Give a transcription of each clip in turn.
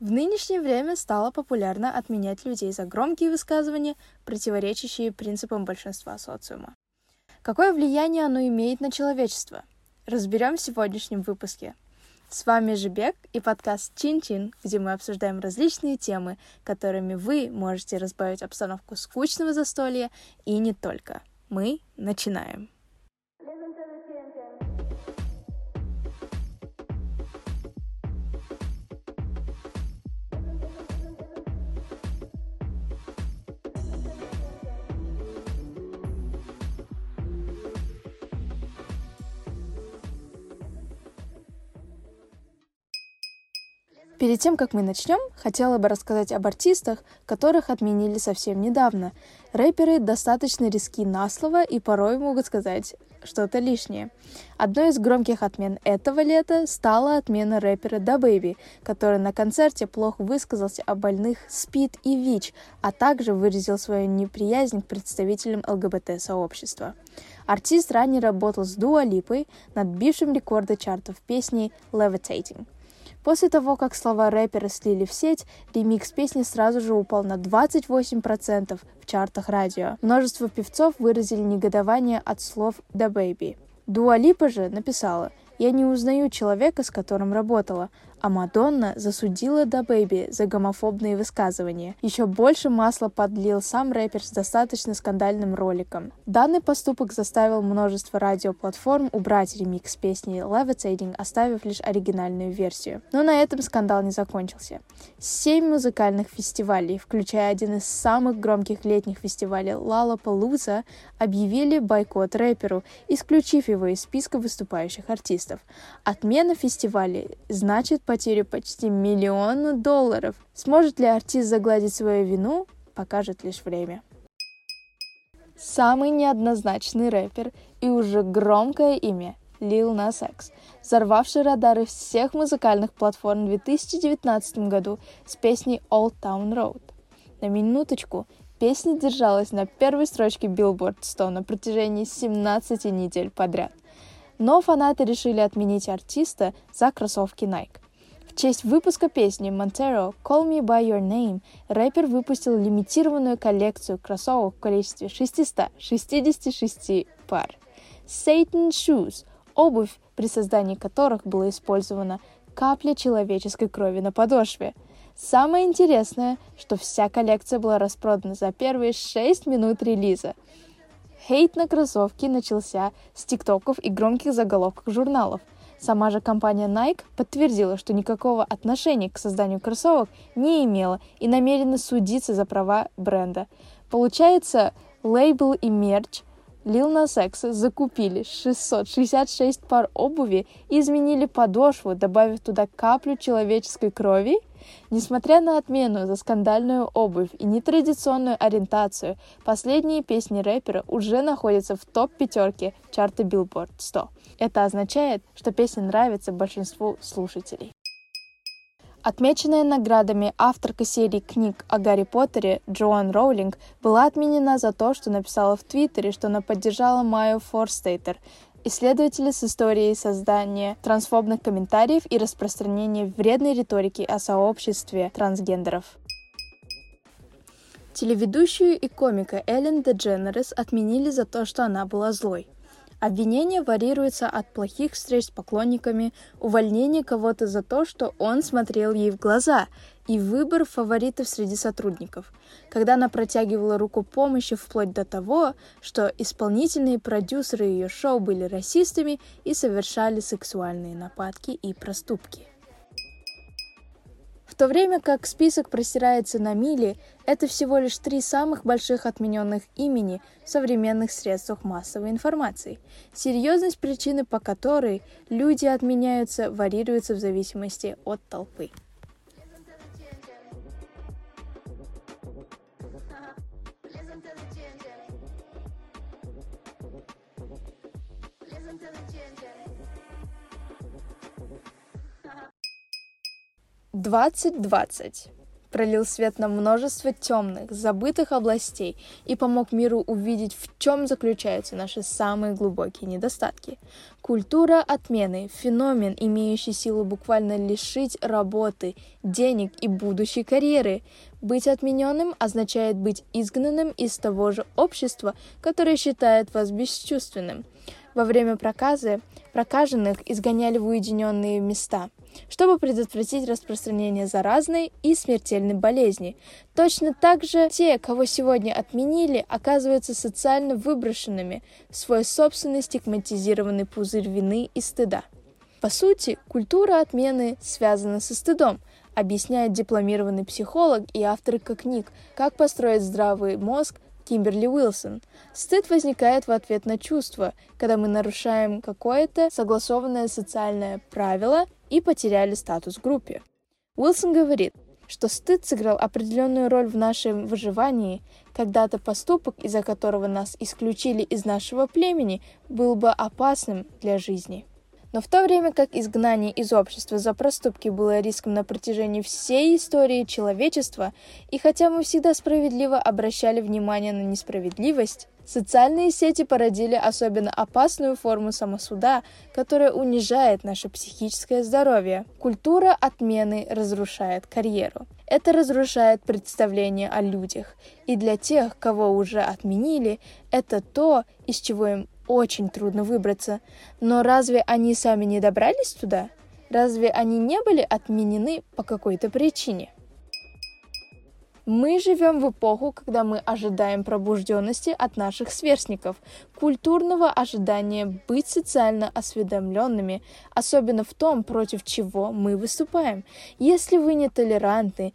В нынешнее время стало популярно отменять людей за громкие высказывания, противоречащие принципам большинства социума. Какое влияние оно имеет на человечество? Разберем в сегодняшнем выпуске. С вами Жибек и подкаст Чин-Чин, где мы обсуждаем различные темы, которыми вы можете разбавить обстановку скучного застолья и не только. Мы начинаем. Перед тем, как мы начнем, хотела бы рассказать об артистах, которых отменили совсем недавно. Рэперы достаточно риски на слово и порой могут сказать что-то лишнее. Одной из громких отмен этого лета стала отмена рэпера DaBaby, который на концерте плохо высказался о больных СПИД и ВИЧ, а также выразил свою неприязнь к представителям ЛГБТ-сообщества. Артист ранее работал с Дуа Липой над бившим рекордом чартов песни «Levitating». После того, как слова рэпера слили в сеть, ремикс песни сразу же упал на 28% в чартах радио. Множество певцов выразили негодование от слов «The Baby». Дуа Липа же написала «Я не узнаю человека, с которым работала а Мадонна засудила Да Бэйби за гомофобные высказывания. Еще больше масла подлил сам рэпер с достаточно скандальным роликом. Данный поступок заставил множество радиоплатформ убрать ремикс песни Levitating, оставив лишь оригинальную версию. Но на этом скандал не закончился. Семь музыкальных фестивалей, включая один из самых громких летних фестивалей Lollapalooza, объявили бойкот рэперу, исключив его из списка выступающих артистов. Отмена фестиваля значит потерю почти миллиона долларов. Сможет ли артист загладить свою вину, покажет лишь время. Самый неоднозначный рэпер и уже громкое имя Lil Nas X, взорвавший радары всех музыкальных платформ в 2019 году с песней Old Town Road. На минуточку, песня держалась на первой строчке Billboard 100 на протяжении 17 недель подряд. Но фанаты решили отменить артиста за кроссовки Nike честь выпуска песни Montero «Call Me By Your Name» рэпер выпустил лимитированную коллекцию кроссовок в количестве 666 пар. Satan Shoes – обувь, при создании которых было использовано капля человеческой крови на подошве. Самое интересное, что вся коллекция была распродана за первые 6 минут релиза. Хейт на кроссовки начался с тиктоков и громких заголовков журналов – Сама же компания Nike подтвердила, что никакого отношения к созданию кроссовок не имела и намерена судиться за права бренда. Получается, лейбл и мерч Lil Nas X закупили 666 пар обуви и изменили подошву, добавив туда каплю человеческой крови? Несмотря на отмену за скандальную обувь и нетрадиционную ориентацию, последние песни рэпера уже находятся в топ-пятерке чарта Billboard 100. Это означает, что песня нравится большинству слушателей. Отмеченная наградами авторка серии книг о Гарри Поттере Джоан Роулинг была отменена за то, что написала в Твиттере, что она поддержала Майю Форстейтер, исследователи с историей создания трансфобных комментариев и распространения вредной риторики о сообществе трансгендеров. Телеведущую и комика Эллен Дедженерес отменили за то, что она была злой. Обвинение варьируется от плохих встреч с поклонниками, увольнения кого-то за то, что он смотрел ей в глаза, и выбор фаворитов среди сотрудников, когда она протягивала руку помощи вплоть до того, что исполнительные продюсеры ее шоу были расистами и совершали сексуальные нападки и проступки то время как список простирается на мили, это всего лишь три самых больших отмененных имени в современных средствах массовой информации. Серьезность причины, по которой люди отменяются, варьируется в зависимости от толпы. Двадцать двадцать. пролил свет на множество темных, забытых областей и помог миру увидеть, в чем заключаются наши самые глубокие недостатки. Культура отмены – феномен, имеющий силу буквально лишить работы, денег и будущей карьеры. Быть отмененным означает быть изгнанным из того же общества, которое считает вас бесчувственным. Во время проказы прокаженных изгоняли в уединенные места – чтобы предотвратить распространение заразной и смертельной болезни. Точно так же те, кого сегодня отменили, оказываются социально выброшенными в свой собственный стигматизированный пузырь вины и стыда. По сути, культура отмены связана со стыдом, объясняет дипломированный психолог и авторка книг «Как построить здравый мозг» Кимберли Уилсон. Стыд возникает в ответ на чувство, когда мы нарушаем какое-то согласованное социальное правило и потеряли статус в группе. Уилсон говорит, что стыд сыграл определенную роль в нашем выживании, когда-то поступок, из-за которого нас исключили из нашего племени, был бы опасным для жизни. Но в то время как изгнание из общества за проступки было риском на протяжении всей истории человечества, и хотя мы всегда справедливо обращали внимание на несправедливость, социальные сети породили особенно опасную форму самосуда, которая унижает наше психическое здоровье. Культура отмены разрушает карьеру. Это разрушает представление о людях. И для тех, кого уже отменили, это то, из чего им очень трудно выбраться. Но разве они сами не добрались туда? Разве они не были отменены по какой-то причине? Мы живем в эпоху, когда мы ожидаем пробужденности от наших сверстников, культурного ожидания быть социально осведомленными, особенно в том, против чего мы выступаем. Если вы не толерантны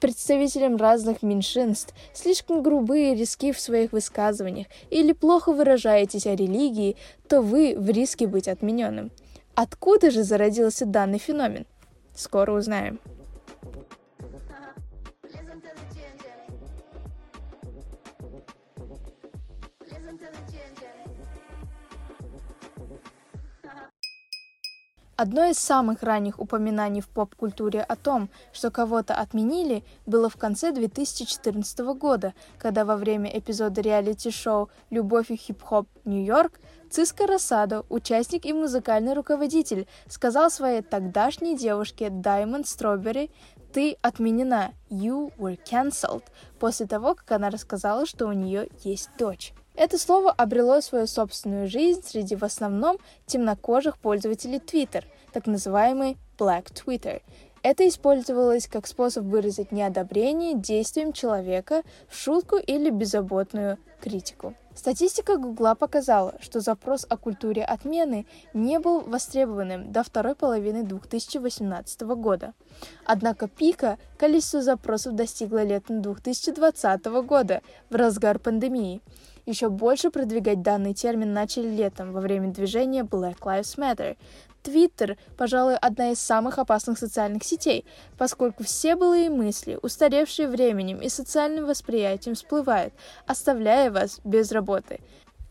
представителям разных меньшинств, слишком грубые и риски в своих высказываниях или плохо выражаетесь о религии, то вы в риске быть отмененным. Откуда же зародился данный феномен? Скоро узнаем. Одно из самых ранних упоминаний в поп-культуре о том, что кого-то отменили, было в конце 2014 года, когда во время эпизода реалити-шоу «Любовь и хип-хоп Нью-Йорк» Циска Рассадо, участник и музыкальный руководитель, сказал своей тогдашней девушке Даймонд Стробери «Ты отменена, you were cancelled», после того, как она рассказала, что у нее есть дочь. Это слово обрело свою собственную жизнь среди в основном темнокожих пользователей Twitter, так называемый Black Twitter. Это использовалось как способ выразить неодобрение действиям человека в шутку или беззаботную критику. Статистика Гугла показала, что запрос о культуре отмены не был востребованным до второй половины 2018 года. Однако пика количества запросов достигло летом 2020 года, в разгар пандемии. Еще больше продвигать данный термин начали летом во время движения Black Lives Matter. Твиттер, пожалуй, одна из самых опасных социальных сетей, поскольку все былые мысли, устаревшие временем и социальным восприятием, всплывают, оставляя вас без работы.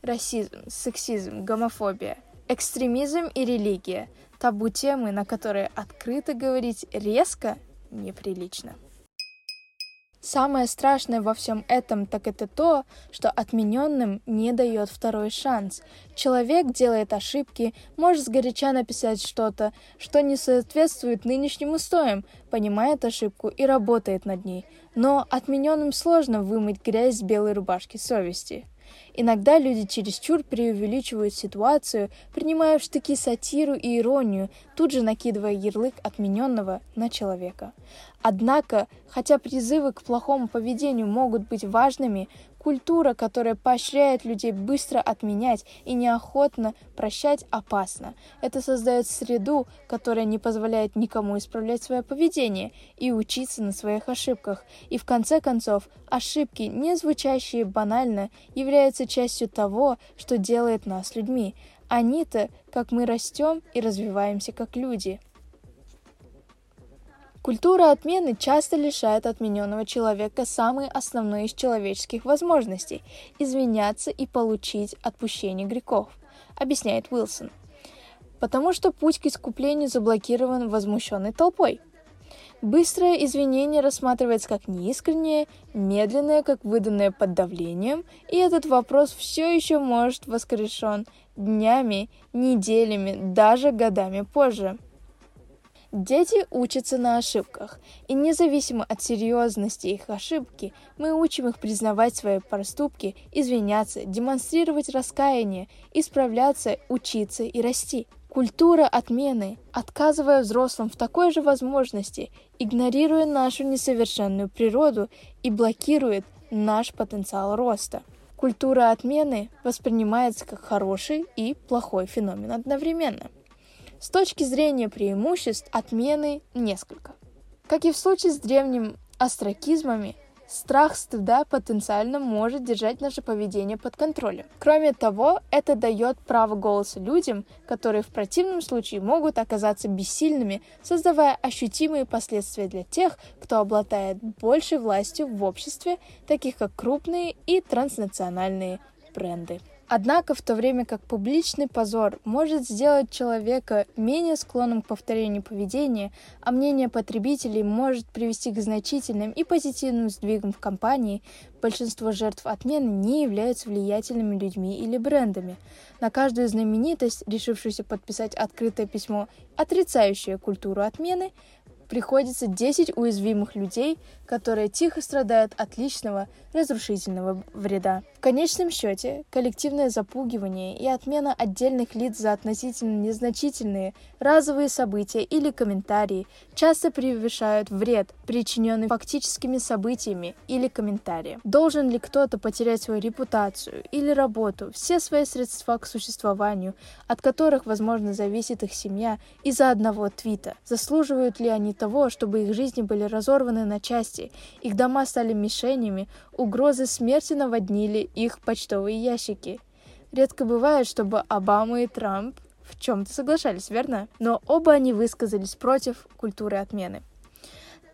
Расизм, сексизм, гомофобия, экстремизм и религия – табу темы, на которые открыто говорить резко неприлично. Самое страшное во всем этом так это то, что отмененным не дает второй шанс. Человек делает ошибки, может сгоряча написать что-то, что не соответствует нынешним устоям, понимает ошибку и работает над ней. Но отмененным сложно вымыть грязь с белой рубашки совести. Иногда люди чересчур преувеличивают ситуацию, принимая в штыки сатиру и иронию, тут же накидывая ярлык отмененного на человека. Однако, хотя призывы к плохому поведению могут быть важными, Культура, которая поощряет людей быстро отменять и неохотно прощать, опасна. Это создает среду, которая не позволяет никому исправлять свое поведение и учиться на своих ошибках. И в конце концов, ошибки, не звучащие банально, являются частью того, что делает нас людьми. Они-то, как мы растем и развиваемся как люди. Культура отмены часто лишает отмененного человека самой основной из человеческих возможностей – извиняться и получить отпущение грехов, объясняет Уилсон. Потому что путь к искуплению заблокирован возмущенной толпой. Быстрое извинение рассматривается как неискреннее, медленное, как выданное под давлением, и этот вопрос все еще может воскрешен днями, неделями, даже годами позже. Дети учатся на ошибках, и независимо от серьезности их ошибки, мы учим их признавать свои проступки, извиняться, демонстрировать раскаяние, исправляться, учиться и расти. Культура отмены, отказывая взрослым в такой же возможности, игнорируя нашу несовершенную природу и блокирует наш потенциал роста. Культура отмены воспринимается как хороший и плохой феномен одновременно. С точки зрения преимуществ отмены несколько. Как и в случае с древними астракизмами, страх стыда потенциально может держать наше поведение под контролем. Кроме того, это дает право голоса людям, которые в противном случае могут оказаться бессильными, создавая ощутимые последствия для тех, кто обладает большей властью в обществе, таких как крупные и транснациональные бренды. Однако, в то время как публичный позор может сделать человека менее склонным к повторению поведения, а мнение потребителей может привести к значительным и позитивным сдвигам в компании, большинство жертв отмены не являются влиятельными людьми или брендами. На каждую знаменитость, решившуюся подписать открытое письмо, отрицающее культуру отмены, приходится 10 уязвимых людей, которые тихо страдают от личного разрушительного вреда. В конечном счете, коллективное запугивание и отмена отдельных лиц за относительно незначительные разовые события или комментарии часто превышают вред, причиненный фактическими событиями или комментарием. Должен ли кто-то потерять свою репутацию или работу, все свои средства к существованию, от которых, возможно, зависит их семья, из-за одного твита? Заслуживают ли они того, чтобы их жизни были разорваны на части, их дома стали мишенями, угрозы смерти наводнили их почтовые ящики. Редко бывает, чтобы Обама и Трамп в чем-то соглашались, верно? Но оба они высказались против культуры отмены.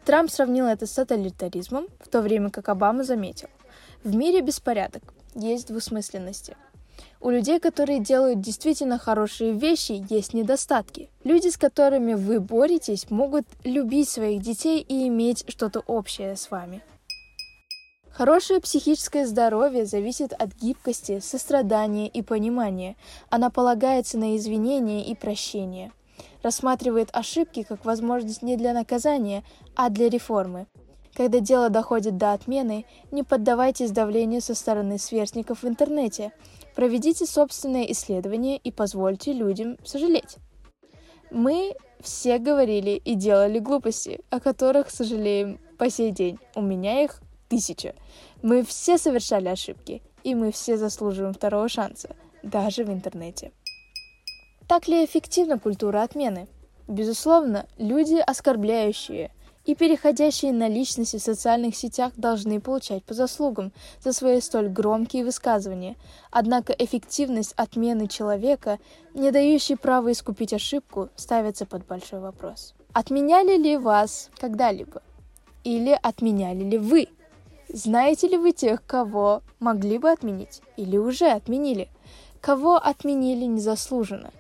Трамп сравнил это с тоталитаризмом, в то время как Обама заметил. В мире беспорядок, есть двусмысленности. У людей, которые делают действительно хорошие вещи, есть недостатки. Люди, с которыми вы боретесь, могут любить своих детей и иметь что-то общее с вами. Хорошее психическое здоровье зависит от гибкости, сострадания и понимания. Она полагается на извинения и прощение. Рассматривает ошибки как возможность не для наказания, а для реформы. Когда дело доходит до отмены, не поддавайтесь давлению со стороны сверстников в интернете. Проведите собственное исследование и позвольте людям сожалеть. Мы все говорили и делали глупости, о которых сожалеем по сей день. У меня их тысяча. Мы все совершали ошибки, и мы все заслуживаем второго шанса, даже в интернете. Так ли эффективна культура отмены? Безусловно, люди, оскорбляющие и переходящие на личности в социальных сетях должны получать по заслугам за свои столь громкие высказывания. Однако эффективность отмены человека, не дающей права искупить ошибку, ставится под большой вопрос. Отменяли ли вас когда-либо? Или отменяли ли вы знаете ли вы тех, кого могли бы отменить или уже отменили? Кого отменили незаслуженно?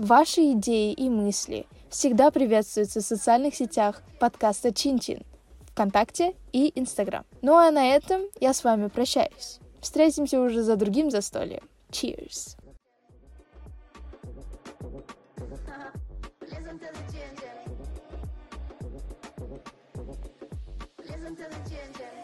Ваши идеи и мысли всегда приветствуются в социальных сетях подкаста Чин-Чин, ВКонтакте и Инстаграм. Ну а на этом я с вами прощаюсь. Встретимся уже за другим застольем. Cheers! To the